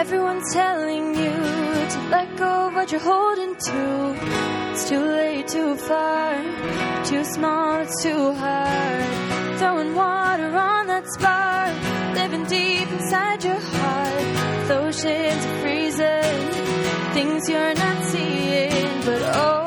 Everyone's telling you to let go of what you're holding to. It's too late, too far, too small, it's too hard. Throwing water on that spark, living deep inside your heart. The oceans are freezing, things you're not seeing, but oh,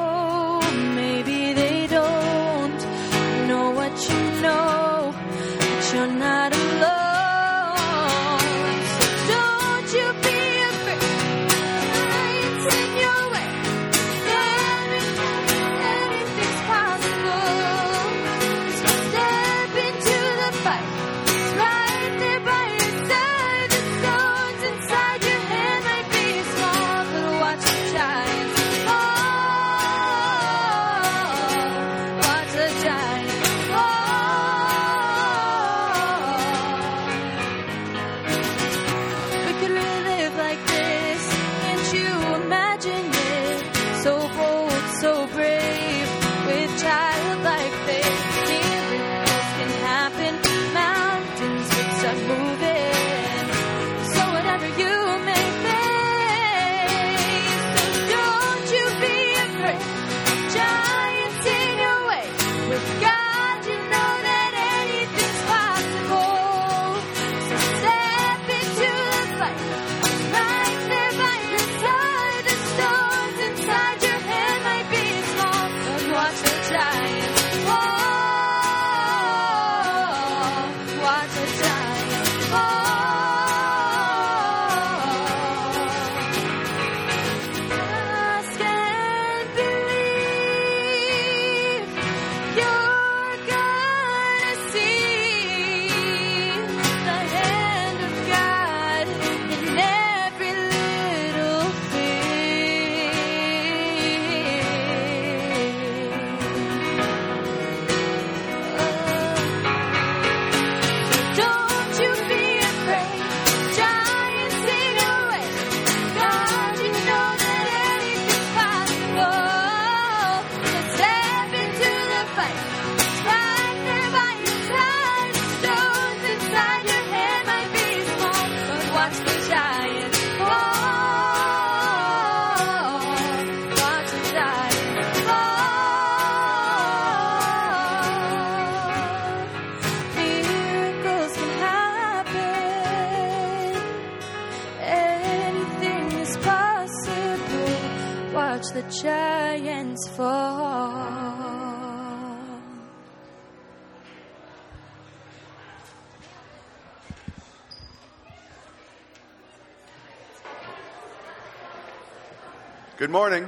morning.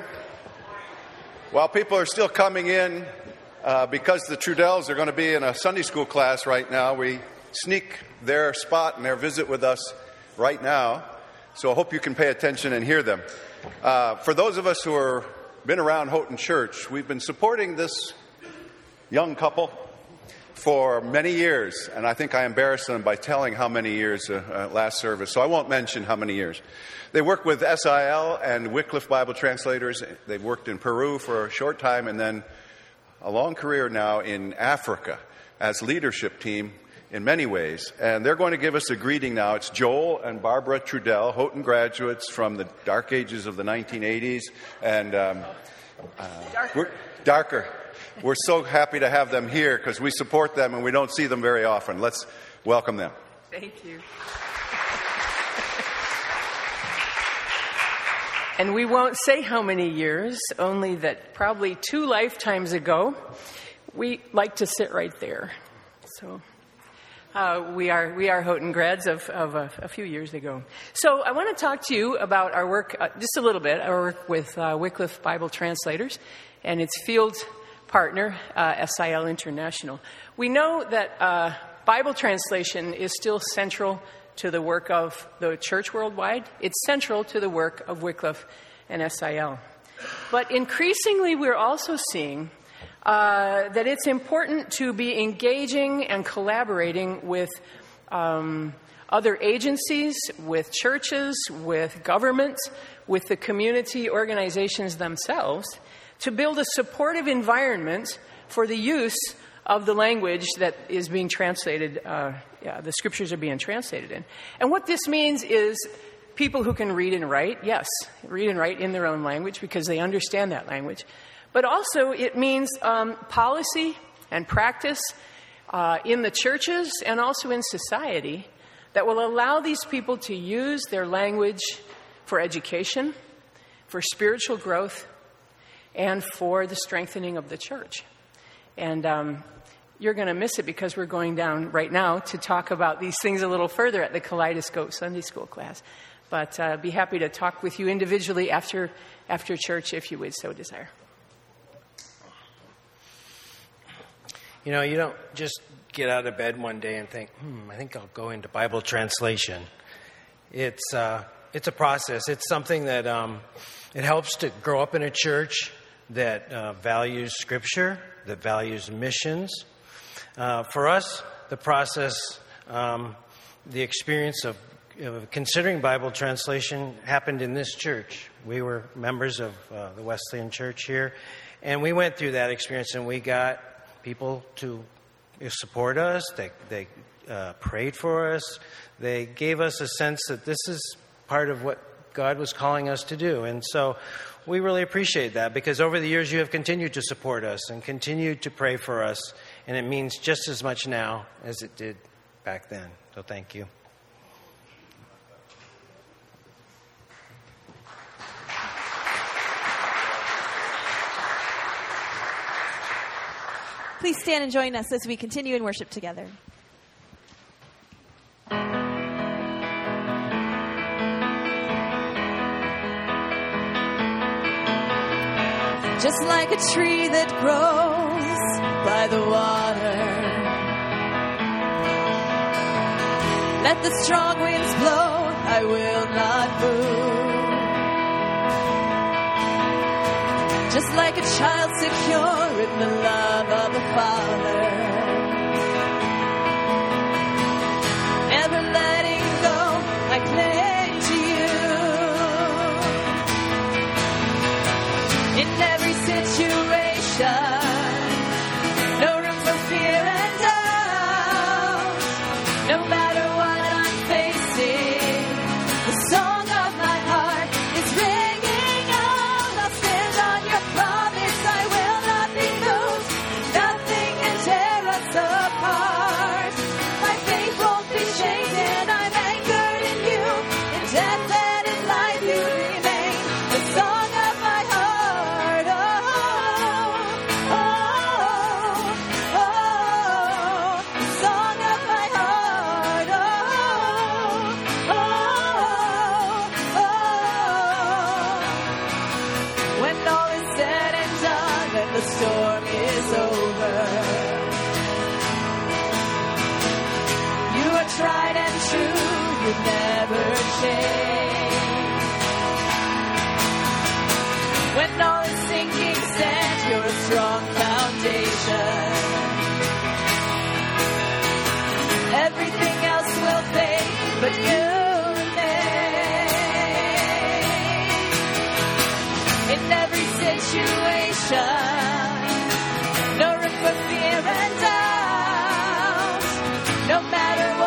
While people are still coming in, uh, because the Trudells are going to be in a Sunday school class right now, we sneak their spot and their visit with us right now. So I hope you can pay attention and hear them. Uh, for those of us who have been around Houghton Church, we've been supporting this young couple for many years, and I think I embarrassed them by telling how many years uh, uh, last service, so I won't mention how many years. They work with SIL and Wycliffe Bible Translators. They've worked in Peru for a short time and then a long career now in Africa as leadership team in many ways. And they're going to give us a greeting now. It's Joel and Barbara Trudell, Houghton graduates from the dark ages of the 1980s. And um, uh, we're, darker. We're so happy to have them here because we support them and we don't see them very often. Let's welcome them. Thank you. And we won't say how many years, only that probably two lifetimes ago, we like to sit right there. So uh, we are we are Houghton grads of, of a, a, few years ago. So I want to talk to you about our work, uh, just a little bit. Our work with uh, Wycliffe Bible Translators and its field partner, uh, SIL International. We know that uh, Bible translation is still central to the work of the church worldwide. It's central to the work of Wycliffe and SIL. But increasingly, we're also seeing uh, that it's important to be engaging and collaborating with um, other agencies, with churches, with governments, with the community organizations themselves to build a supportive environment for the use of the language that is being translated, uh, yeah, the scriptures are being translated in. And what this means is people who can read and write, yes, read and write in their own language because they understand that language. But also, it means um, policy and practice uh, in the churches and also in society that will allow these people to use their language for education, for spiritual growth, and for the strengthening of the church. And um, you're going to miss it because we're going down right now to talk about these things a little further at the Kaleidoscope Sunday School class. But uh, be happy to talk with you individually after, after church if you would so desire. You know, you don't just get out of bed one day and think, hmm, I think I'll go into Bible translation. It's, uh, it's a process. It's something that um, it helps to grow up in a church that uh, values Scripture, that values missions. Uh, for us, the process, um, the experience of, considering Bible translation happened in this church. We were members of uh, the Wesleyan Church here, and we went through that experience, and we got people to support us. They, they uh, prayed for us. They gave us a sense that this is part of what God was calling us to do. And so we really appreciate that because over the years you have continued to support us and continued to pray for us. And it means just as much now as it did back then. So thank you. Please stand and join us as we continue in worship together. Just like a tree that grows by the water. Let the strong winds blow, I will not move. just like a child secure in the love of a Father. would never change. When all is sinking sand, you're a strong foundation. Everything else will fade, but you remain. In every situation, no room for fear and doubt. No matter what.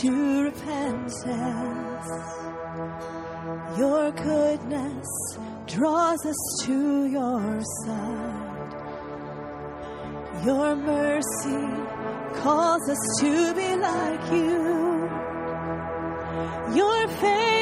To repentance. Your goodness draws us to your side. Your mercy calls us to be like you. Your favor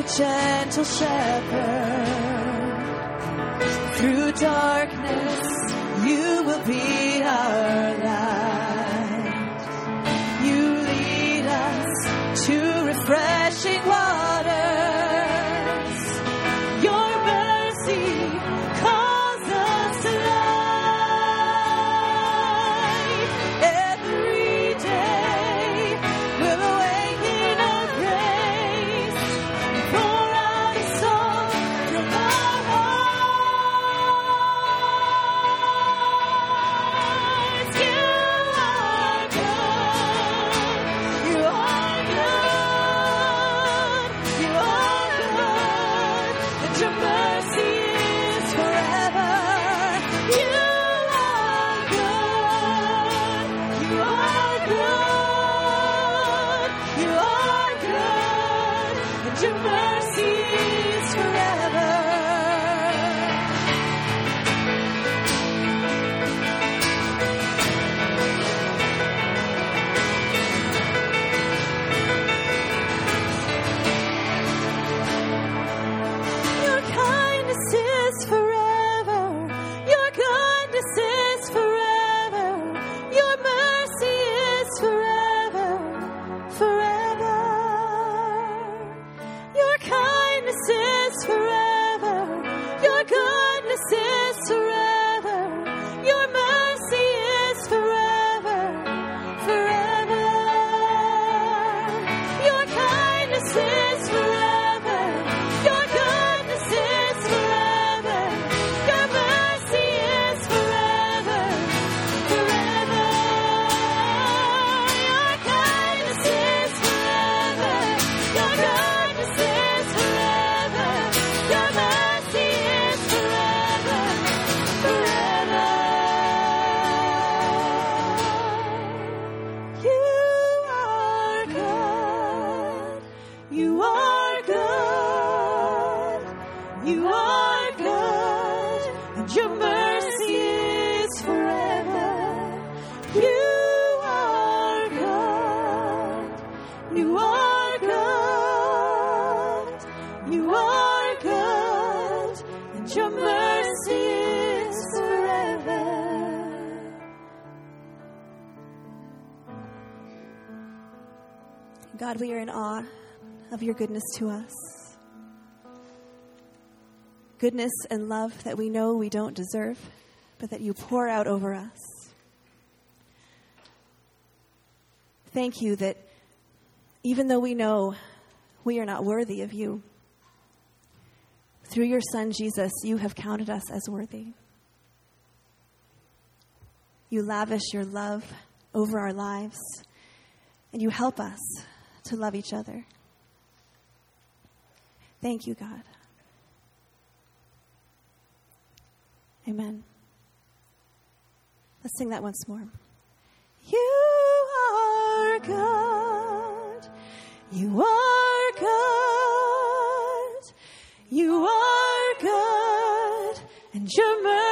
a gentle shepherd. Through darkness, you will be our light. Awe of your goodness to us. Goodness and love that we know we don't deserve, but that you pour out over us. Thank you that even though we know we are not worthy of you, through your Son Jesus, you have counted us as worthy. You lavish your love over our lives, and you help us to love each other. Thank you, God. Amen. Let's sing that once more. You are God. You are good. You are good. And your mercy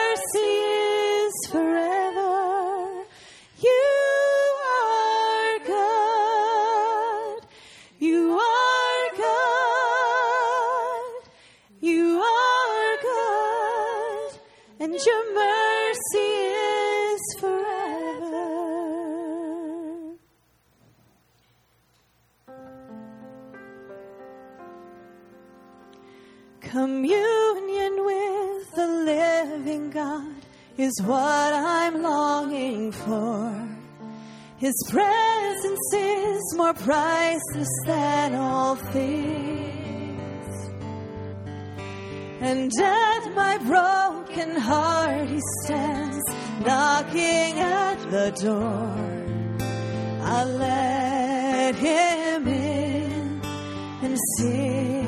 Communion with the living God is what I'm longing for. His presence is more priceless than all things. And at my broken heart, He stands knocking at the door. I let Him in and sing.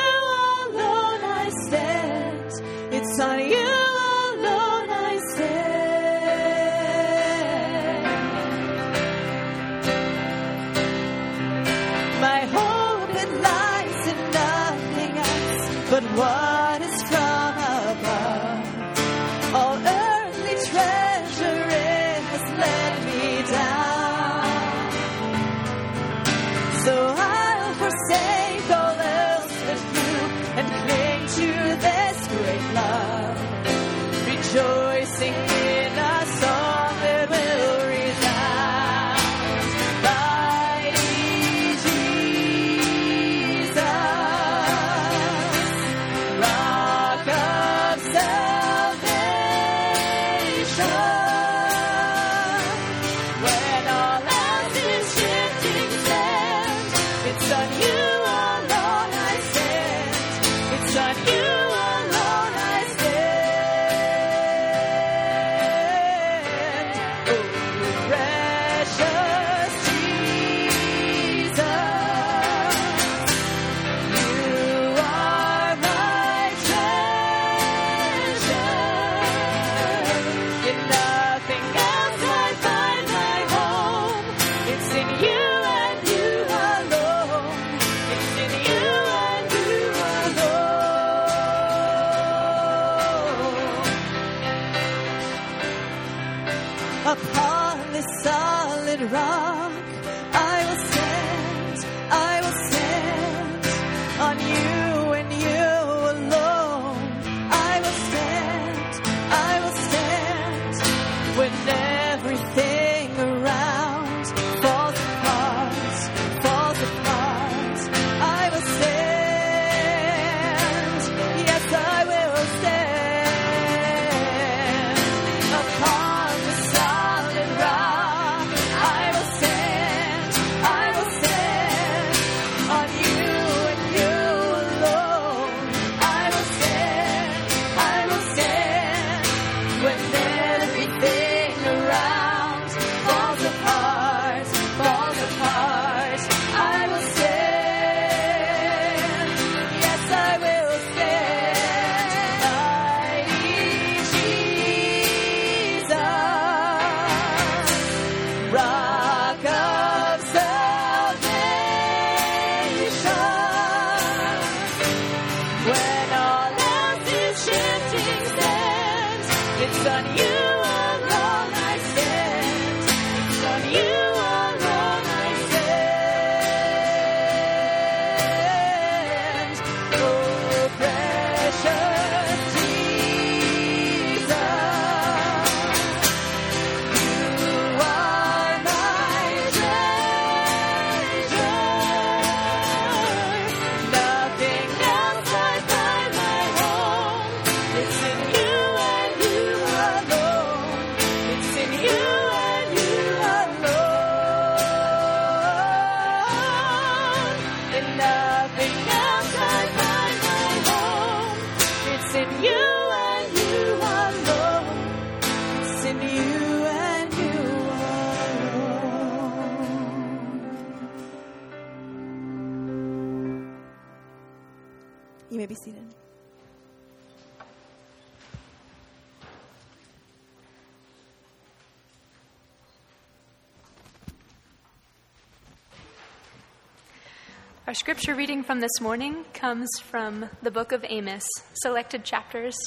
Our scripture reading from this morning comes from the book of Amos, selected chapters,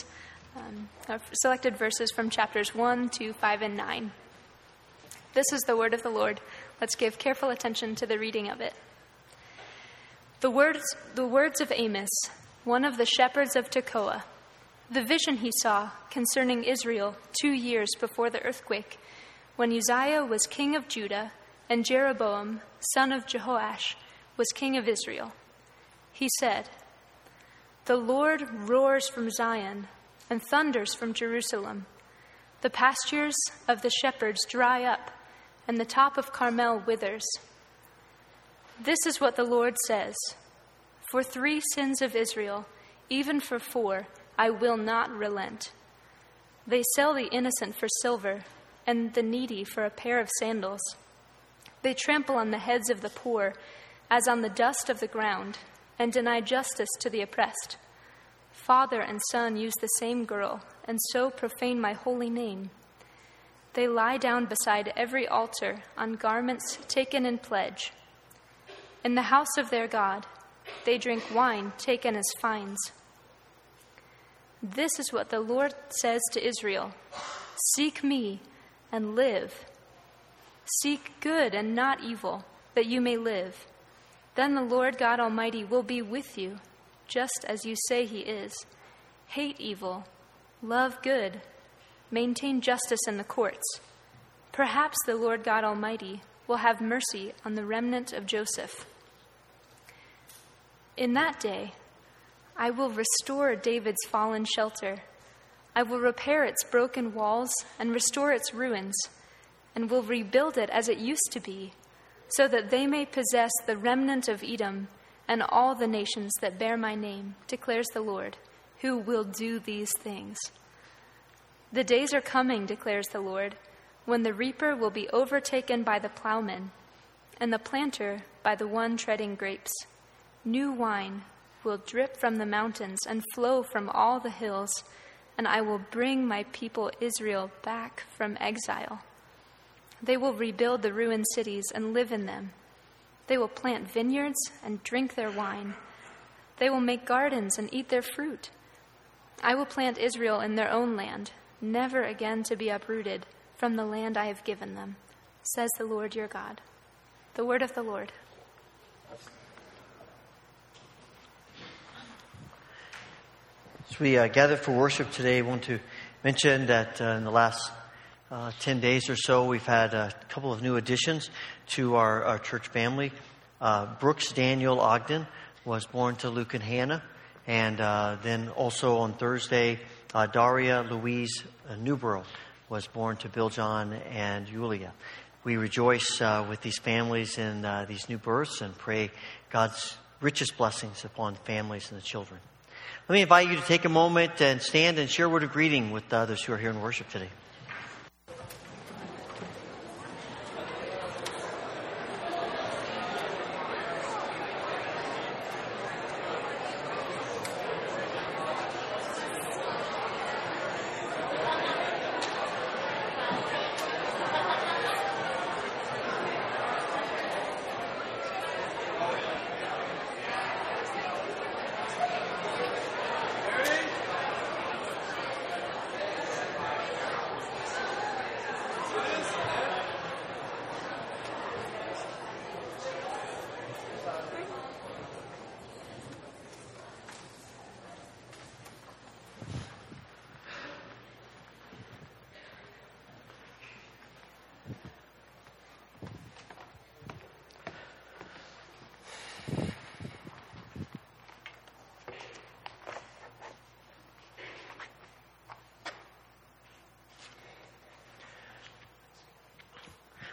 um, uh, selected verses from chapters 1 to 5 and 9. This is the word of the Lord. Let's give careful attention to the reading of it. The words, the words of Amos, one of the shepherds of Tekoa, the vision he saw concerning Israel two years before the earthquake, when Uzziah was king of Judah and Jeroboam, son of Jehoash, was king of Israel. He said, The Lord roars from Zion and thunders from Jerusalem. The pastures of the shepherds dry up, and the top of Carmel withers. This is what the Lord says For three sins of Israel, even for four, I will not relent. They sell the innocent for silver, and the needy for a pair of sandals. They trample on the heads of the poor as on the dust of the ground, and deny justice to the oppressed. Father and son use the same girl, and so profane my holy name. They lie down beside every altar on garments taken in pledge. In the house of their God, they drink wine taken as fines. This is what the Lord says to Israel Seek me and live. Seek good and not evil, that you may live. Then the Lord God Almighty will be with you, just as you say he is. Hate evil, love good, maintain justice in the courts. Perhaps the Lord God Almighty will have mercy on the remnant of Joseph. In that day, I will restore David's fallen shelter. I will repair its broken walls and restore its ruins, and will rebuild it as it used to be, so that they may possess the remnant of Edom and all the nations that bear my name, declares the Lord, who will do these things. The days are coming, declares the Lord, when the reaper will be overtaken by the plowman, and the planter by the one treading grapes. New wine will drip from the mountains and flow from all the hills, and I will bring my people Israel back from exile. They will rebuild the ruined cities and live in them. They will plant vineyards and drink their wine. They will make gardens and eat their fruit. I will plant Israel in their own land, never again to be uprooted from the land I have given them, says the Lord your God. The word of the Lord. As we uh, gather for worship today, I want to mention that uh, in the last uh, 10 days or so, we've had a couple of new additions to our, our church family. Uh, Brooks Daniel Ogden was born to Luke and Hannah. And uh, then also on Thursday, uh, Daria Louise Newborough was born to Bill John and Julia. We rejoice with these families in these new births and pray God's richest blessings upon families and the children. Let me invite you to take a moment and stand and share a word of greeting with the others who are here in worship today.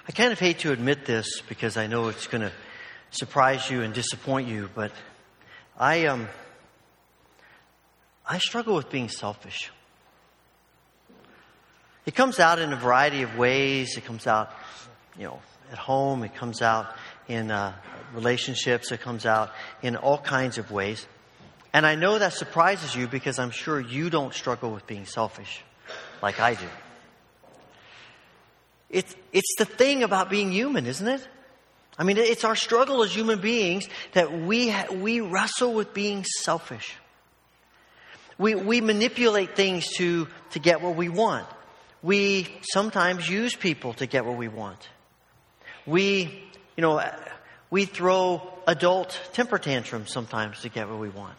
I kind of hate to admit this because I know it's going to surprise you and disappoint you, but I um I struggle with being selfish. It comes out in a variety of ways. It comes out, you know, at home. It comes out in uh, relationships. It comes out in all kinds of ways. And I know that surprises you because I'm sure you don't struggle with being selfish like I do. It's, it's the thing about being human, isn't it? I mean, it's our struggle as human beings that we, we wrestle with being selfish. We, we manipulate things to, to get what we want. We sometimes use people to get what we want. We, you know, we throw adult temper tantrums sometimes to get what we want.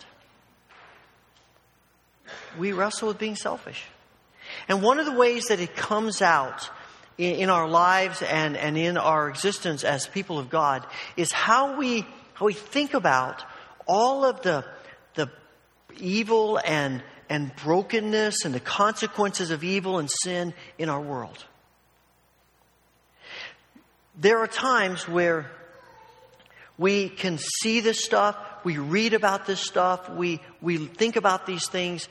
We wrestle with being selfish. And one of the ways that it comes out in, our lives and, and in our existence as people of God is how we, how we think about all of the, the evil and, and brokenness and the consequences of evil and sin in our world. There are times where we can see this stuff, we read about this stuff, we, we think about these things,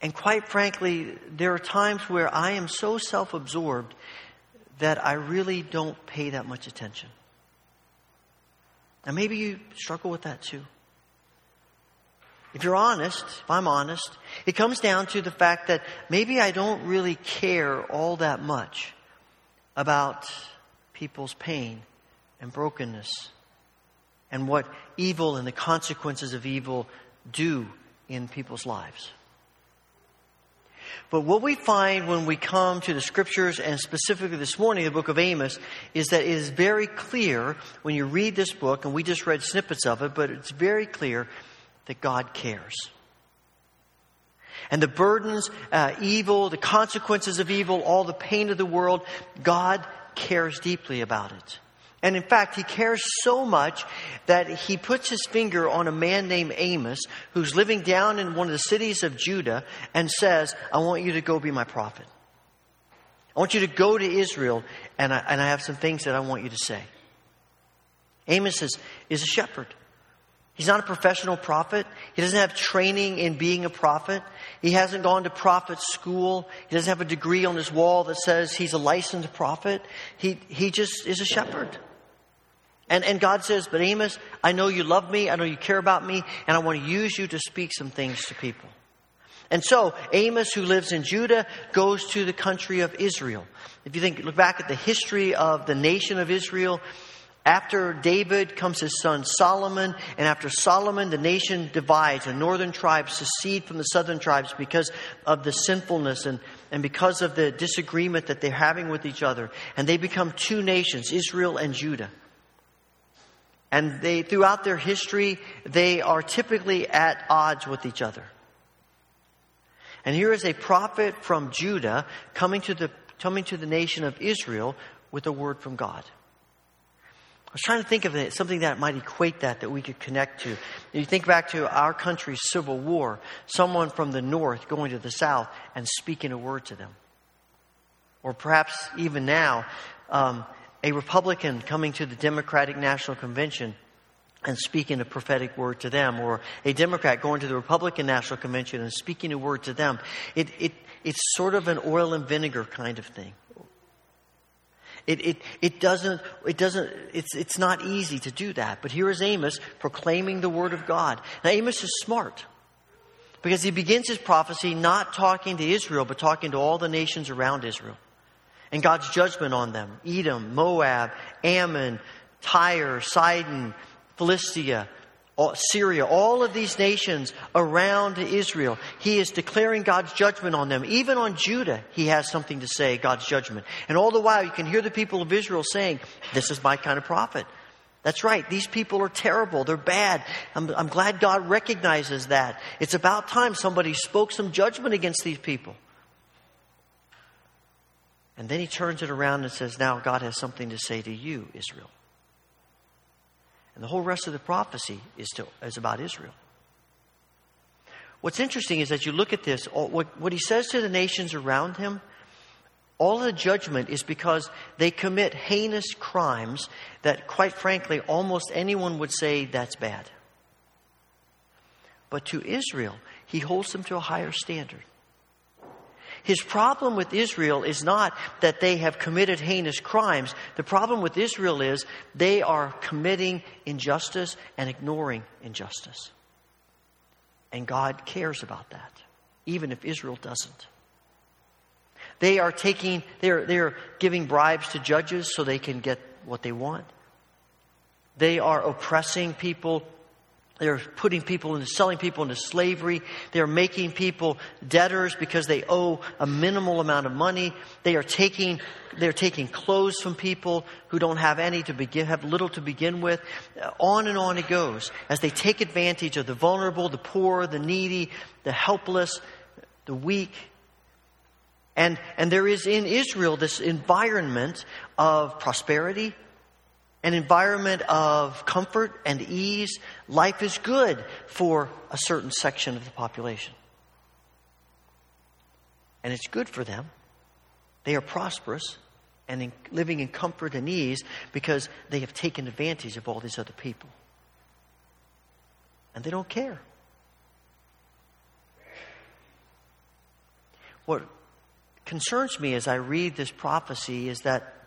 and quite frankly, there are times where I am so self absorbed that I really don't pay that much attention. And maybe you struggle with that too. If you're honest, if I'm honest, it comes down to the fact that maybe I don't really care all that much about people's pain and brokenness and what evil and the consequences of evil do in people's lives. But what we find when we come to the scriptures, and specifically this morning, the book of Amos, is that it is very clear when you read this book, and we just read snippets of it, but it's very clear that God cares. And the burdens, uh, evil, the consequences of evil, all the pain of the world, God cares deeply about it. And in fact, he cares so much that he puts his finger on a man named Amos who's living down in one of the cities of Judah and says, I want you to go be my prophet. I want you to go to Israel and I, and I have some things that I want you to say. Amos is, is a shepherd. He's not a professional prophet. He doesn't have training in being a prophet. He hasn't gone to prophet school. He doesn't have a degree on his wall that says he's a licensed prophet. He, he just is a shepherd. And, and God says, But Amos, I know you love me, I know you care about me, and I want to use you to speak some things to people. And so Amos, who lives in Judah, goes to the country of Israel. If you think, look back at the history of the nation of Israel, after David comes his son Solomon, and after Solomon, the nation divides. The northern tribes secede from the southern tribes because of the sinfulness and, and because of the disagreement that they're having with each other. And they become two nations, Israel and Judah. And they, throughout their history, they are typically at odds with each other. And here is a prophet from Judah coming to the, coming to the nation of Israel with a word from God. I was trying to think of it, something that might equate that, that we could connect to. You think back to our country's civil war, someone from the north going to the south and speaking a word to them. Or perhaps even now, um, a Republican coming to the Democratic National Convention and speaking a prophetic word to them, or a Democrat going to the Republican National Convention and speaking a word to them. It, it, it's sort of an oil and vinegar kind of thing. It, it, it doesn't, it doesn't, it's, it's not easy to do that. But here is Amos proclaiming the word of God. Now, Amos is smart because he begins his prophecy not talking to Israel, but talking to all the nations around Israel and God's judgment on them Edom, Moab, Ammon, Tyre, Sidon, Philistia, Syria, all of these nations around Israel. He is declaring God's judgment on them. Even on Judah, he has something to say, God's judgment. And all the while, you can hear the people of Israel saying, This is my kind of prophet. That's right. These people are terrible. They're bad. I'm, I'm glad God recognizes that. It's about time somebody spoke some judgment against these people. And then he turns it around and says, Now God has something to say to you, Israel. And the whole rest of the prophecy is, to, is about Israel. What's interesting is that you look at this, what, what he says to the nations around him, all the judgment is because they commit heinous crimes that, quite frankly, almost anyone would say that's bad. But to Israel, he holds them to a higher standard. His problem with Israel is not that they have committed heinous crimes. The problem with Israel is they are committing injustice and ignoring injustice. And God cares about that, even if Israel doesn't. They are taking, they're, they're giving bribes to judges so they can get what they want. They are oppressing people. They're putting people into selling people into slavery. They're making people debtors because they owe a minimal amount of money. They are taking they're taking clothes from people who don't have any to begin have little to begin with. Uh, on and on it goes as they take advantage of the vulnerable, the poor, the needy, the helpless, the weak. And and there is in Israel this environment of prosperity, an environment of comfort and ease, life is good for a certain section of the population. And it's good for them. They are prosperous and in, living in comfort and ease because they have taken advantage of all these other people. And they don't care. What concerns me as I read this prophecy is that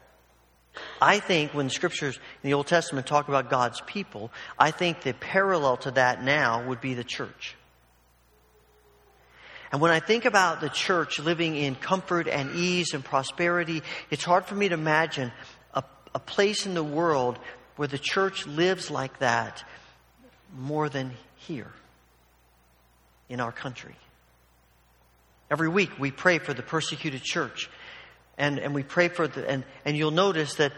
I think when scriptures in the Old Testament talk about God's people, I think the parallel to that now would be the church. And when I think about the church living in comfort and ease and prosperity, it's hard for me to imagine a, a place in the world where the church lives like that more than here in our country. Every week we pray for the persecuted church and, and we pray for the, and, and you'll notice that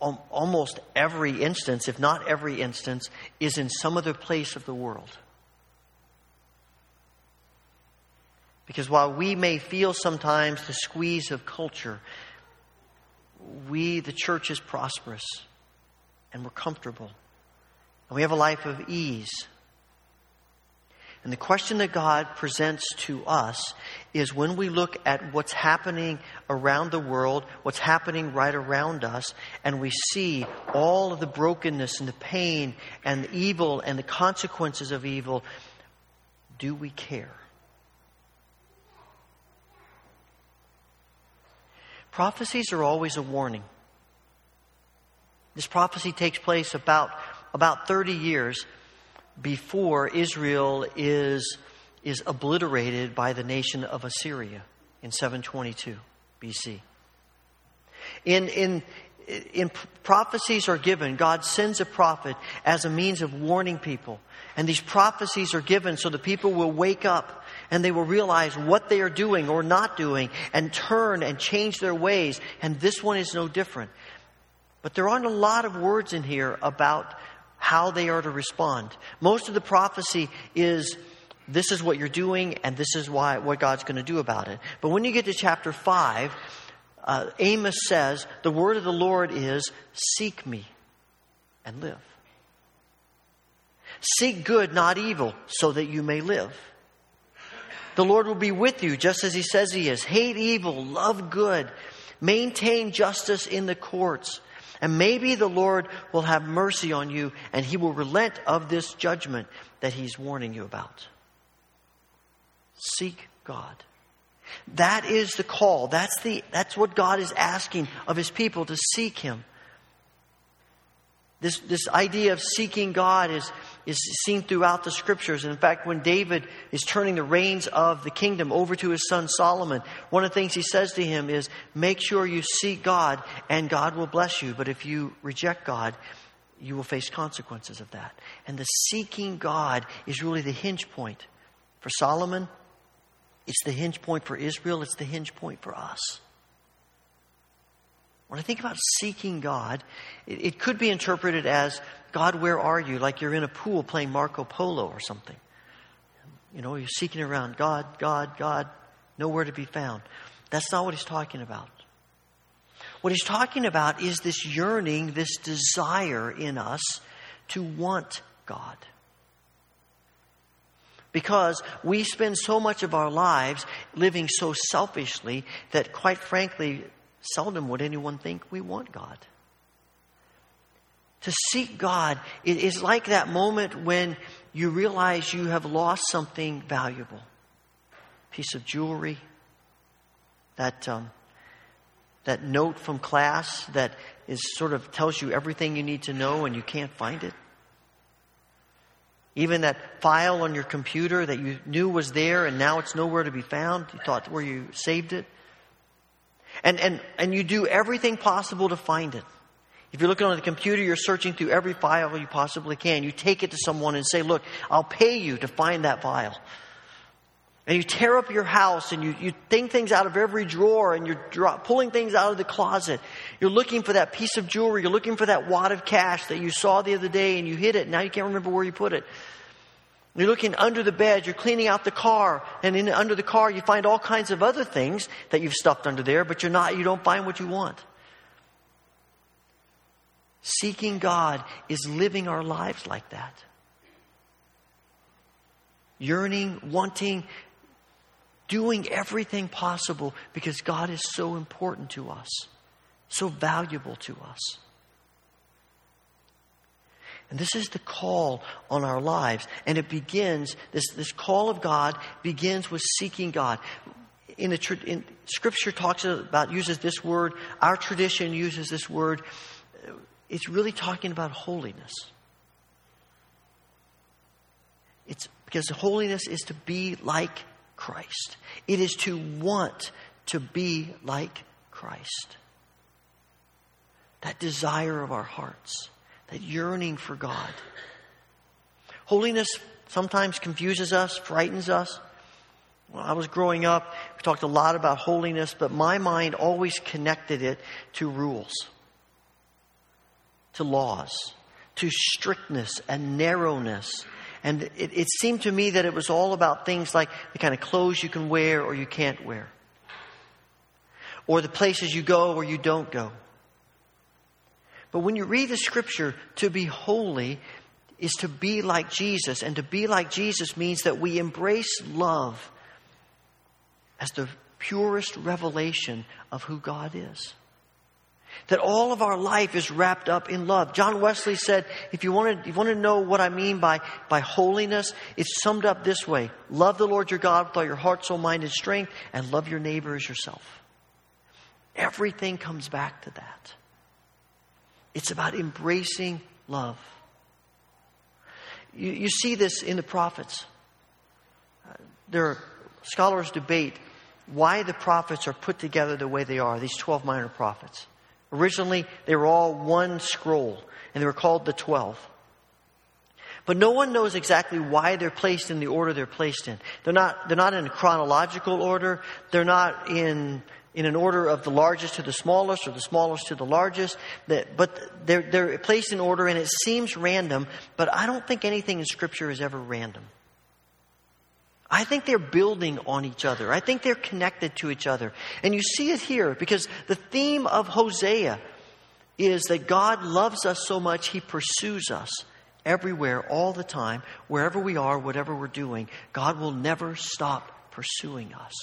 um, almost every instance, if not every instance, is in some other place of the world. Because while we may feel sometimes the squeeze of culture, we, the church, is prosperous and we're comfortable. And we have a life of ease. And the question that God presents to us is when we look at what's happening around the world, what's happening right around us, and we see all of the brokenness and the pain and the evil and the consequences of evil, do we care? Prophecies are always a warning. This prophecy takes place about, about 30 years before Israel is, is obliterated by the nation of Assyria in 722 BC. In, in, in prophecies are given, God sends a prophet as a means of warning people. And these prophecies are given so the people will wake up and they will realize what they are doing or not doing and turn and change their ways. And this one is no different. But there aren't a lot of words in here about how they are to respond. Most of the prophecy is this is what you're doing and this is why what God's going to do about it. But when you get to chapter 5, uh, Amos says, The word of the Lord is, Seek me and live. Seek good, not evil, so that you may live. The Lord will be with you, just as He says He is. Hate evil, love good, maintain justice in the courts. And maybe the Lord will have mercy on you and he will relent of this judgment that he's warning you about. Seek God. That is the call. That's, the, that's what God is asking of his people to seek him. This, this idea of seeking God is, is seen throughout the scriptures. And in fact, when David is turning the reins of the kingdom over to his son Solomon, one of the things he says to him is, Make sure you seek God, and God will bless you. But if you reject God, you will face consequences of that. And the seeking God is really the hinge point. For Solomon, it's the hinge point for Israel, it's the hinge point for us. When I think about seeking God, it, it could be interpreted as God, where are you? Like you're in a pool playing Marco Polo or something. You know, you're seeking around God, God, God, nowhere to be found. That's not what he's talking about. What he's talking about is this yearning, this desire in us to want God. Because we spend so much of our lives living so selfishly that, quite frankly, seldom would anyone think we want God. To seek God is like that moment when you realize you have lost something valuable piece of jewelry, that, um, that note from class that is sort of tells you everything you need to know and you can't find it. Even that file on your computer that you knew was there and now it's nowhere to be found. You thought where you saved it. And, and, and you do everything possible to find it. If you're looking on the computer, you're searching through every file you possibly can. You take it to someone and say, Look, I'll pay you to find that file. And you tear up your house and you, you think things out of every drawer and you're dro- pulling things out of the closet. You're looking for that piece of jewelry. You're looking for that wad of cash that you saw the other day and you hid it. Now you can't remember where you put it. You're looking under the bed. You're cleaning out the car. And in, under the car, you find all kinds of other things that you've stuffed under there, but you're not, you don't find what you want. Seeking God is living our lives like that. Yearning, wanting, doing everything possible because God is so important to us, so valuable to us. And this is the call on our lives. And it begins, this, this call of God begins with seeking God. In, a, in Scripture talks about, uses this word, our tradition uses this word it's really talking about holiness. It's because holiness is to be like Christ. It is to want to be like Christ. That desire of our hearts, that yearning for God. Holiness sometimes confuses us, frightens us. When I was growing up, we talked a lot about holiness, but my mind always connected it to rules to laws, to strictness and narrowness. And it, it, seemed to me that it was all about things like the kind of clothes you can wear or you can't wear, or the places you go or you don't go. But when you read the scripture, to be holy is to be like Jesus. And to be like Jesus means that we embrace love as the purest revelation of who God is. That all of our life is wrapped up in love. John Wesley said, if you want to, you want to know what I mean by, by holiness, it's summed up this way. Love the Lord your God with all your heart, soul, mind, and strength, and love your neighbor as yourself. Everything comes back to that. It's about embracing love. You, you see this in the prophets. Uh, there are scholars debate why the prophets are put together the way they are, these 12 minor prophets. Originally, they were all one scroll, and they were called the Twelve. But no one knows exactly why they're placed in the order they're placed in. They're not, they're not in chronological order. They're not in, in an order of the largest to the smallest or the smallest to the largest. But they're, they're placed in order and it seems random, but I don't think anything in Scripture is ever random. I think they're building on each other. I think they're connected to each other. And you see it here because the theme of Hosea is that God loves us so much, He pursues us everywhere, all the time, wherever we are, whatever we're doing. God will never stop pursuing us.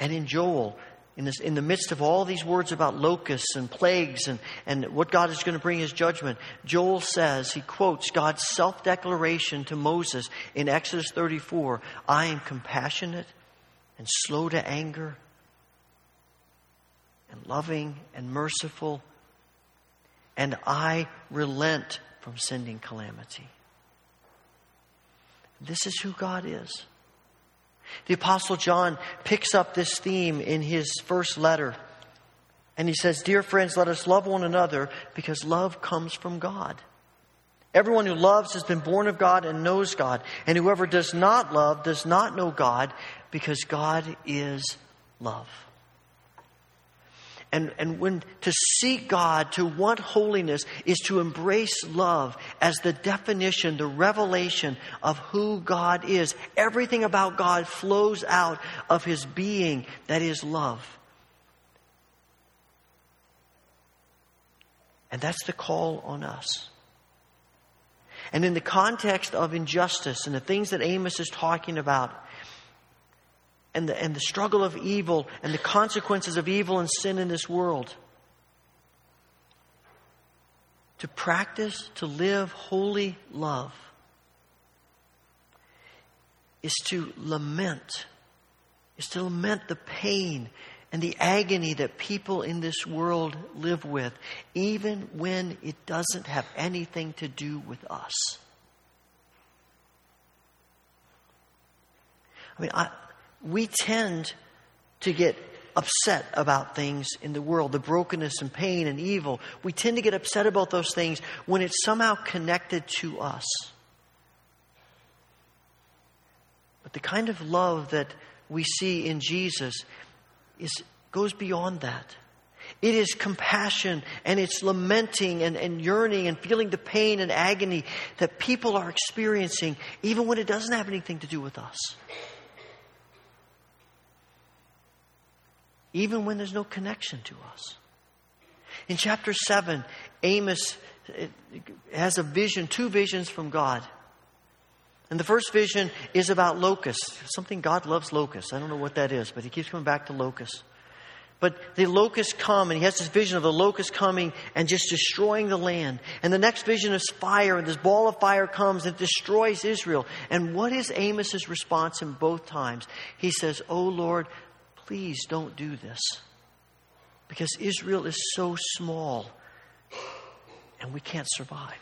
And in Joel, in, this, in the midst of all these words about locusts and plagues and, and what God is going to bring as judgment, Joel says, he quotes God's self declaration to Moses in Exodus 34 I am compassionate and slow to anger and loving and merciful, and I relent from sending calamity. This is who God is. The Apostle John picks up this theme in his first letter. And he says, Dear friends, let us love one another because love comes from God. Everyone who loves has been born of God and knows God. And whoever does not love does not know God because God is love. And, and when to seek God, to want holiness, is to embrace love as the definition, the revelation of who God is. Everything about God flows out of His being that is love. And that's the call on us. And in the context of injustice and the things that Amos is talking about, and the, and the struggle of evil and the consequences of evil and sin in this world. To practice, to live holy love is to lament, is to lament the pain and the agony that people in this world live with, even when it doesn't have anything to do with us. I mean, I, we tend to get upset about things in the world, the brokenness and pain and evil. We tend to get upset about those things when it's somehow connected to us. But the kind of love that we see in Jesus is, goes beyond that. It is compassion and it's lamenting and, and yearning and feeling the pain and agony that people are experiencing, even when it doesn't have anything to do with us. Even when there's no connection to us. In chapter 7, Amos has a vision, two visions from God. And the first vision is about locusts, something God loves locusts. I don't know what that is, but he keeps coming back to locusts. But the locusts come, and he has this vision of the locusts coming and just destroying the land. And the next vision is fire, and this ball of fire comes and destroys Israel. And what is Amos's response in both times? He says, Oh Lord, please don't do this. Because Israel is so small, and we can't survive.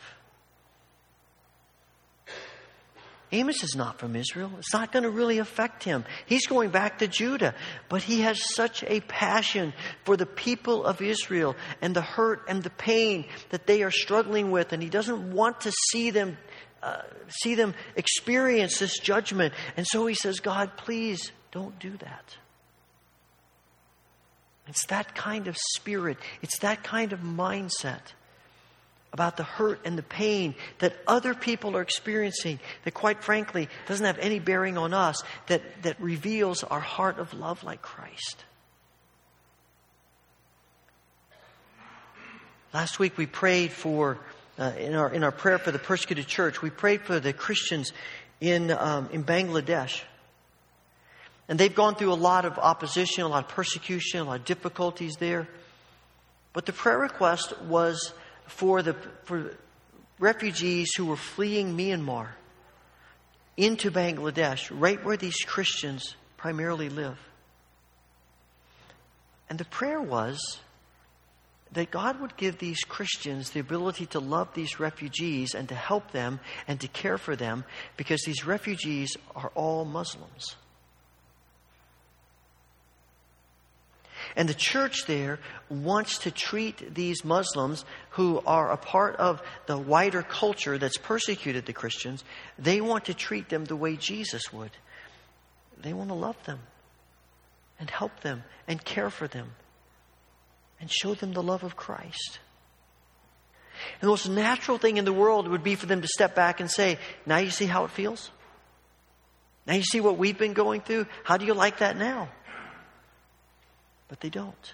Amos is not from Israel. It's not going to really affect him. He's going back to Judah. But he has such a passion for the people of Israel and the hurt and the pain that they are struggling with. And he doesn't want to see them, uh, see them experience this judgment. And so he says, God, please don't do that. It's that kind of spirit, it's that kind of mindset about the hurt and the pain that other people are experiencing that quite frankly doesn't have any bearing on us that, that reveals our heart of love like christ. Last week we prayed for uh, in, our, in our prayer for the persecuted church we prayed for the christians in, um, in bangladesh and they've gone through a lot of opposition a lot of persecution a lot of difficulties there but the prayer request was for the for refugees who were fleeing Myanmar into Bangladesh, right where these Christians primarily live. And the prayer was that God would give these Christians the ability to love these refugees and to help them and to care for them because these refugees are all Muslims. And the church there wants to treat these Muslims who are a part of the wider culture that's persecuted the Christians, they want to treat them the way Jesus would. They want to love them and help them and care for them and show them the love of Christ. And the most natural thing in the world would be for them to step back and say, Now you see how it feels? Now you see what we've been going through? How do you like that now? But they don't.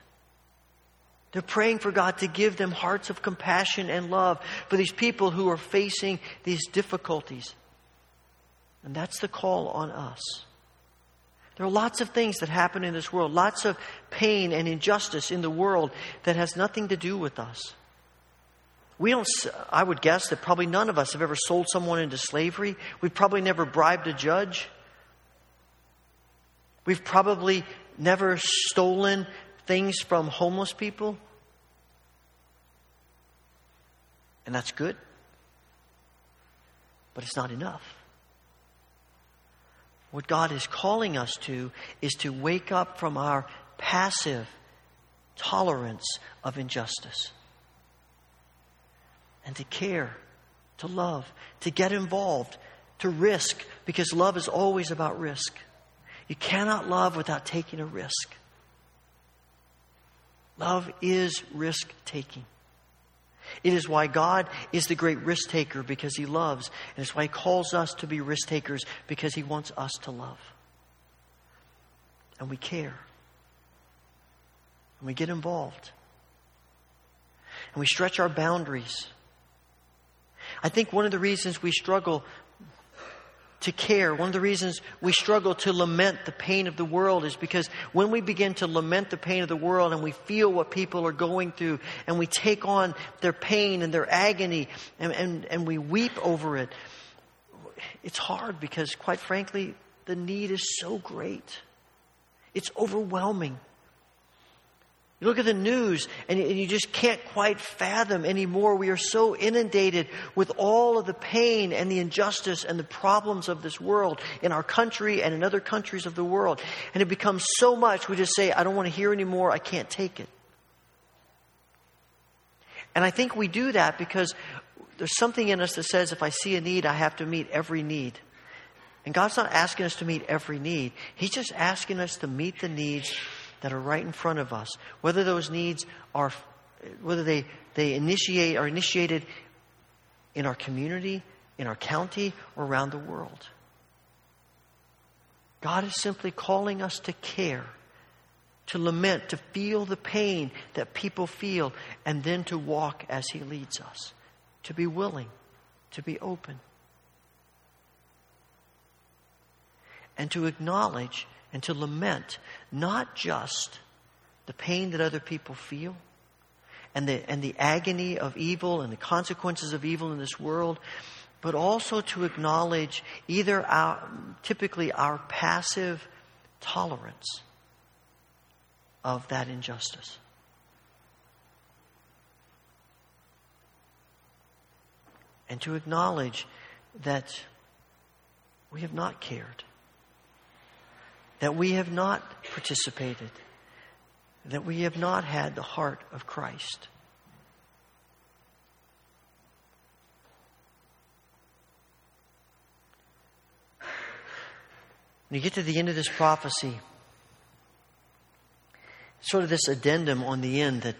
They're praying for God to give them hearts of compassion and love for these people who are facing these difficulties. And that's the call on us. There are lots of things that happen in this world, lots of pain and injustice in the world that has nothing to do with us. We don't, I would guess that probably none of us have ever sold someone into slavery. We've probably never bribed a judge. We've probably never stolen things from homeless people. And that's good. But it's not enough. What God is calling us to is to wake up from our passive tolerance of injustice and to care, to love, to get involved, to risk, because love is always about risk. You cannot love without taking a risk. Love is risk taking. It is why God is the great risk taker because He loves. And it's why He calls us to be risk takers because He wants us to love. And we care. And we get involved. And we stretch our boundaries. I think one of the reasons we struggle to care. One of the reasons we struggle to lament the pain of the world is because when we begin to lament the pain of the world and we feel what people are going through and we take on their pain and their agony and, and, and we weep over it, it's hard because, quite frankly, the need is so great. It's overwhelming. You look at the news and you- just can't quite fathom anymore. We are so inundated with all of the pain and the injustice and the problems of this world in our country and in other countries of the world. And it becomes so much, we just say, I don't want to hear anymore. I can't take it. And I think we do that because there's something in us that says if I see a need, I have to meet every need. And God's not asking us to meet every need. He's just asking us to meet the needs that are right in front of us. Whether those needs are, whether they, they initiate, are initiated in our community, in our county, or around the world. God is simply calling us to care, to lament, to feel the pain that people feel, and then to walk as He leads us, to be willing, to be open. and to acknowledge and to lament not just the pain that other people feel and the, and the agony of evil and the consequences of evil in this world, but also to acknowledge either our, typically our passive tolerance of that injustice. And to acknowledge that we have not cared that we have not participated, that we have not had the heart of Christ. When you get to the end of this prophecy, sort of this addendum on the end that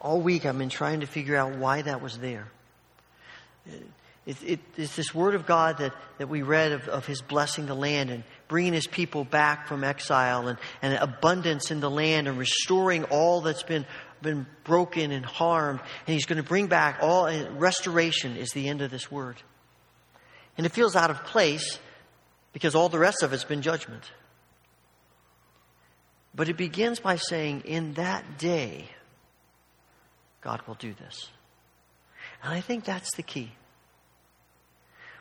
all week I've been trying to figure out why that was there. It, it, it's this word of God that, that we read of, of his blessing the land and bringing his people back from exile and, and abundance in the land and restoring all that's been, been broken and harmed. And he's going to bring back all, restoration is the end of this word. And it feels out of place because all the rest of it's been judgment. But it begins by saying, in that day, God will do this. And I think that's the key.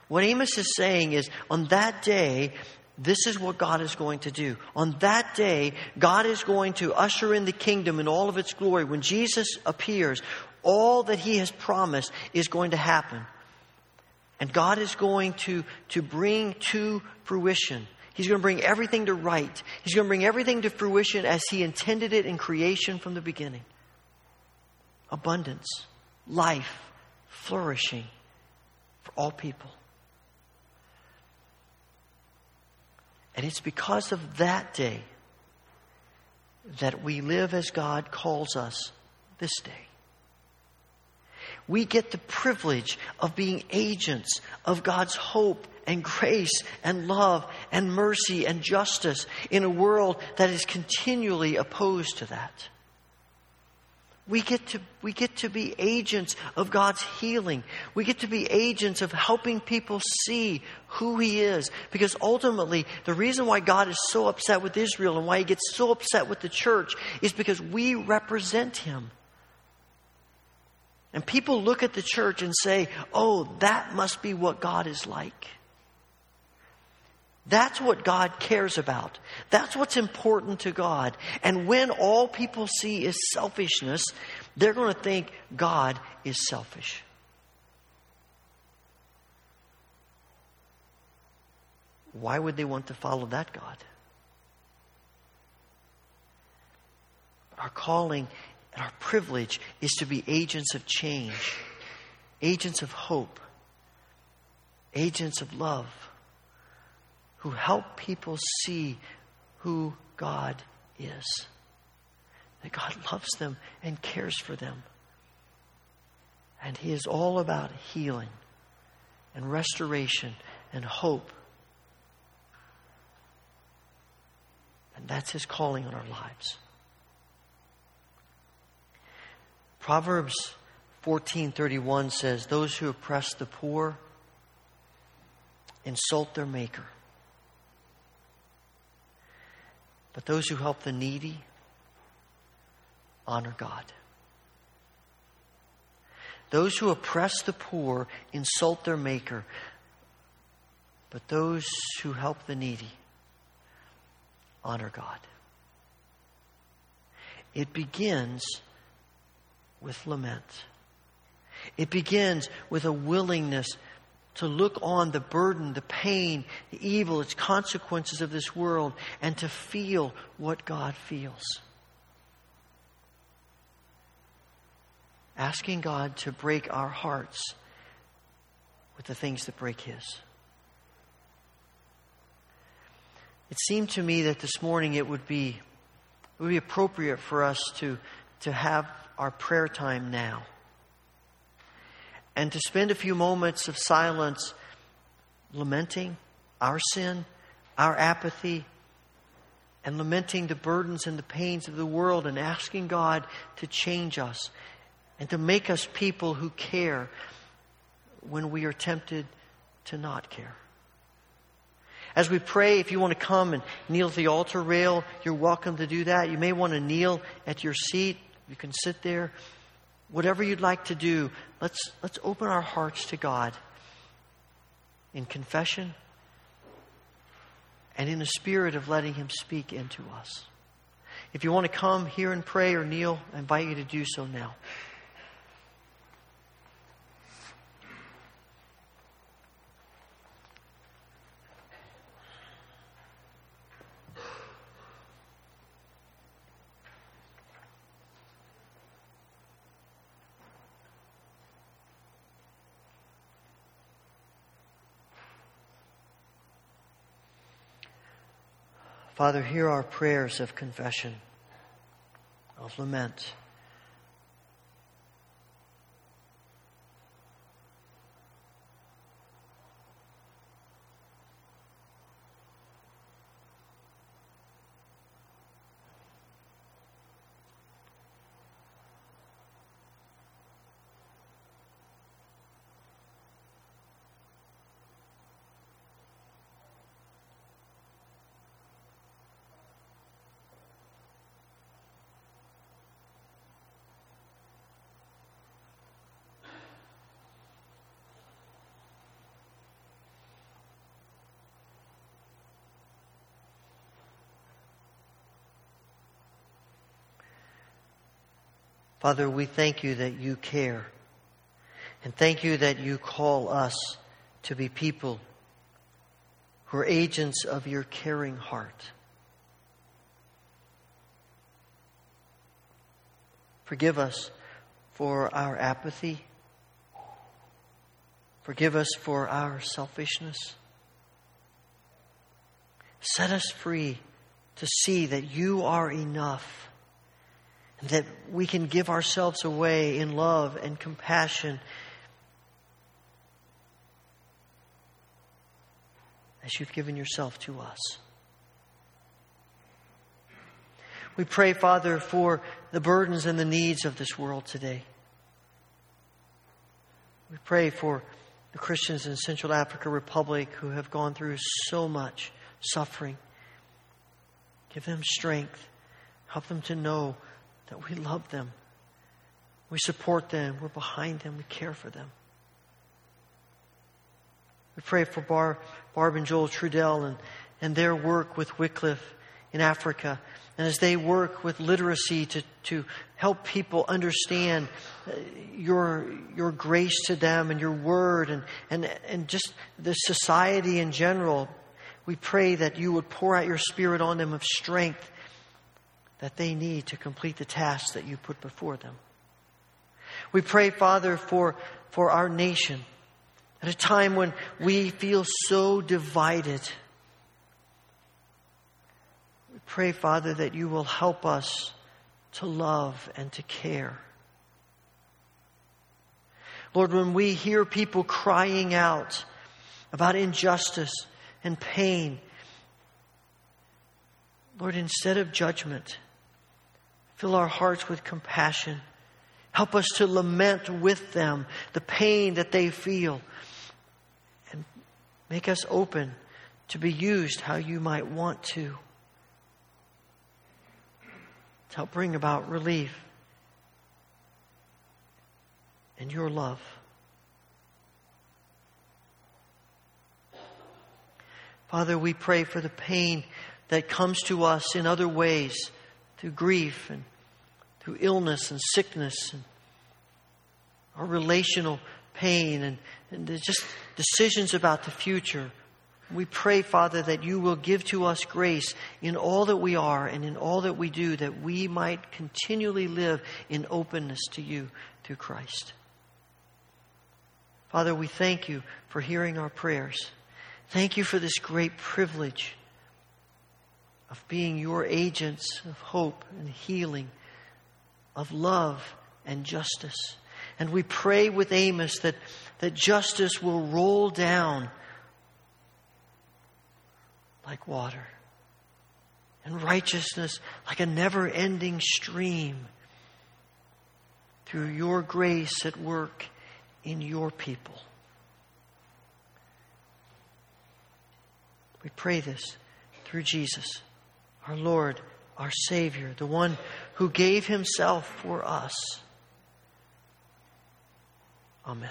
What Amos is saying is on that day, this is what God is going to do. On that day, God is going to usher in the kingdom in all of its glory. When Jesus appears, all that he has promised is going to happen. And God is going to, to bring to fruition. He's going to bring everything to right. He's going to bring everything to fruition as he intended it in creation from the beginning abundance, life, flourishing for all people. And it's because of that day that we live as God calls us this day. We get the privilege of being agents of God's hope and grace and love and mercy and justice in a world that is continually opposed to that. We get, to, we get to be agents of God's healing. We get to be agents of helping people see who He is. Because ultimately, the reason why God is so upset with Israel and why He gets so upset with the church is because we represent Him. And people look at the church and say, oh, that must be what God is like. That's what God cares about. That's what's important to God. And when all people see is selfishness, they're going to think God is selfish. Why would they want to follow that God? Our calling and our privilege is to be agents of change, agents of hope, agents of love who help people see who God is. That God loves them and cares for them. And He is all about healing and restoration and hope. And that's His calling on our lives. Proverbs 14:31 says those who oppress the poor insult their maker But those who help the needy honor God. Those who oppress the poor insult their Maker, but those who help the needy honor God. it begins with lament. It begins with a willingness to look on the burden, the pain, the evil, its consequences of this world, and to feel what God feels. Asking God to break our hearts with the things that break His. It seemed to me that this morning it would be, it would be appropriate for us to, to have our prayer time now and to spend a few moments of silence lamenting our sin, our apathy, and lamenting the burdens and the pains of the world and asking God to change us and to make us people who care when we are tempted to not care. As we pray, if you want to come and kneel at the altar rail, you're welcome to do that. You may want to kneel at your seat. You can sit there whatever you'd like to do, let's, let's open our hearts to God in confession and in a spirit of letting Him speak into us. If you want to come here and pray or kneel, I invite you to do so now. Father, hear our prayers of confession, of lament. Father, we thank you that you care. And thank you that you call us to be people who are agents of your caring heart. Forgive us for our apathy. Forgive us for our selfishness. Set us free to see that you are enough that we can give ourselves away in love and compassion as you've given yourself to us. We pray, Father, for the burdens and the needs of this world today. We pray for the Christians in Central Africa Republic who have gone through so much suffering. Give them strength. Help them to know that we love them. We support them. We're behind them. We care for them. We pray for Bar, Barb and Joel Trudell and, and their work with Wycliffe in Africa. And as they work with literacy to, to help people understand uh, your, your grace to them and your word and, and, and just the society in general, we pray that you would pour out your spirit on them of strength that they need to complete the tasks that you put before them. We pray, Father, for, for our nation at a time when we feel so divided. We pray, Father, that you will help us to love and to care. Lord, when we hear people crying out about injustice and pain, Lord, instead of judgment, Fill our hearts with compassion. Help us to lament with them the pain that they feel. And make us open to be used how you might want to. To help bring about relief and your love. Father, we pray for the pain that comes to us in other ways through grief and through illness and sickness and our relational pain and, and just decisions about the future. We pray, Father, that you will give to us grace in all that we are and in all that we do, that we might continually live in openness to you through Christ. Father, we thank you for hearing our prayers. Thank you for this great privilege of being your agents of hope and healing, of love and justice. And we pray with Amos that, that justice will roll down like water, and righteousness like a never ending stream through your grace at work in your people. We pray this through Jesus, our Lord, our Savior, the one who gave himself for us. Amen.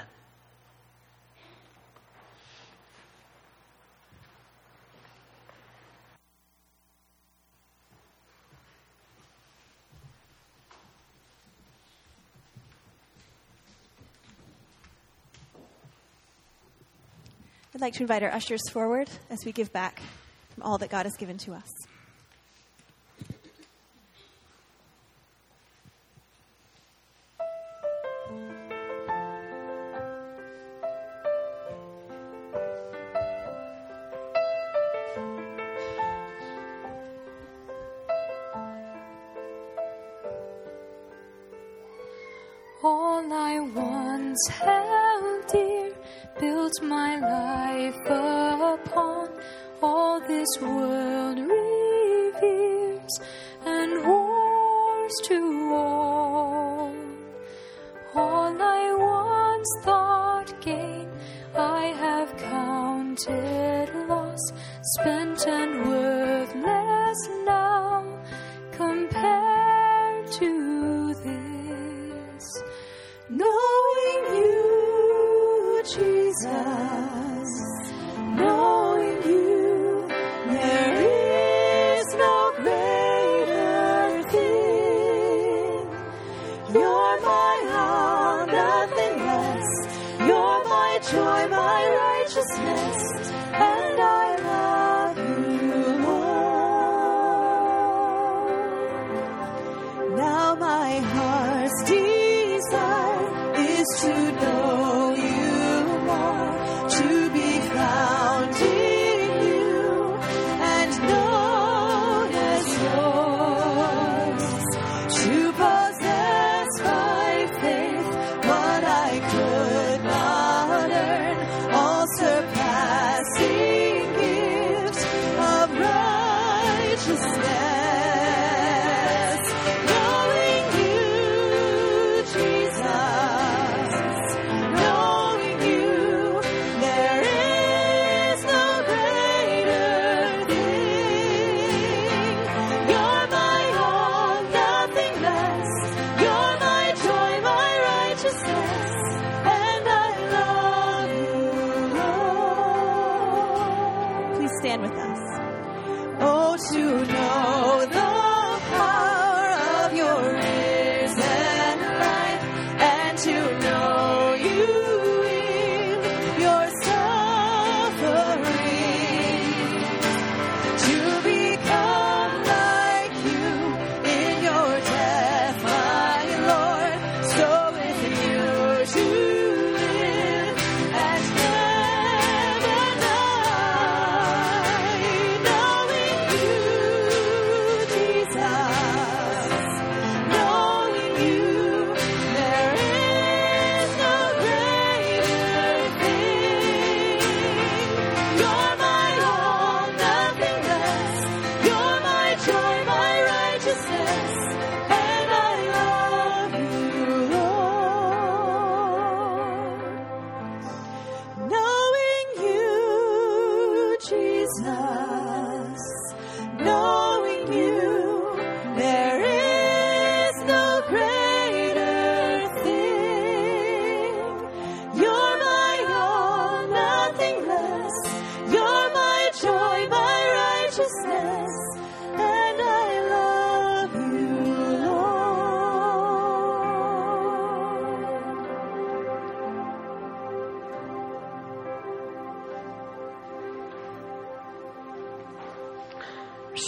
I'd like to invite our ushers forward as we give back from all that God has given to us. All I once held dear, built my life upon. All this world reveres and wars to all. All I once thought gain, I have counted loss, spent and worthless now,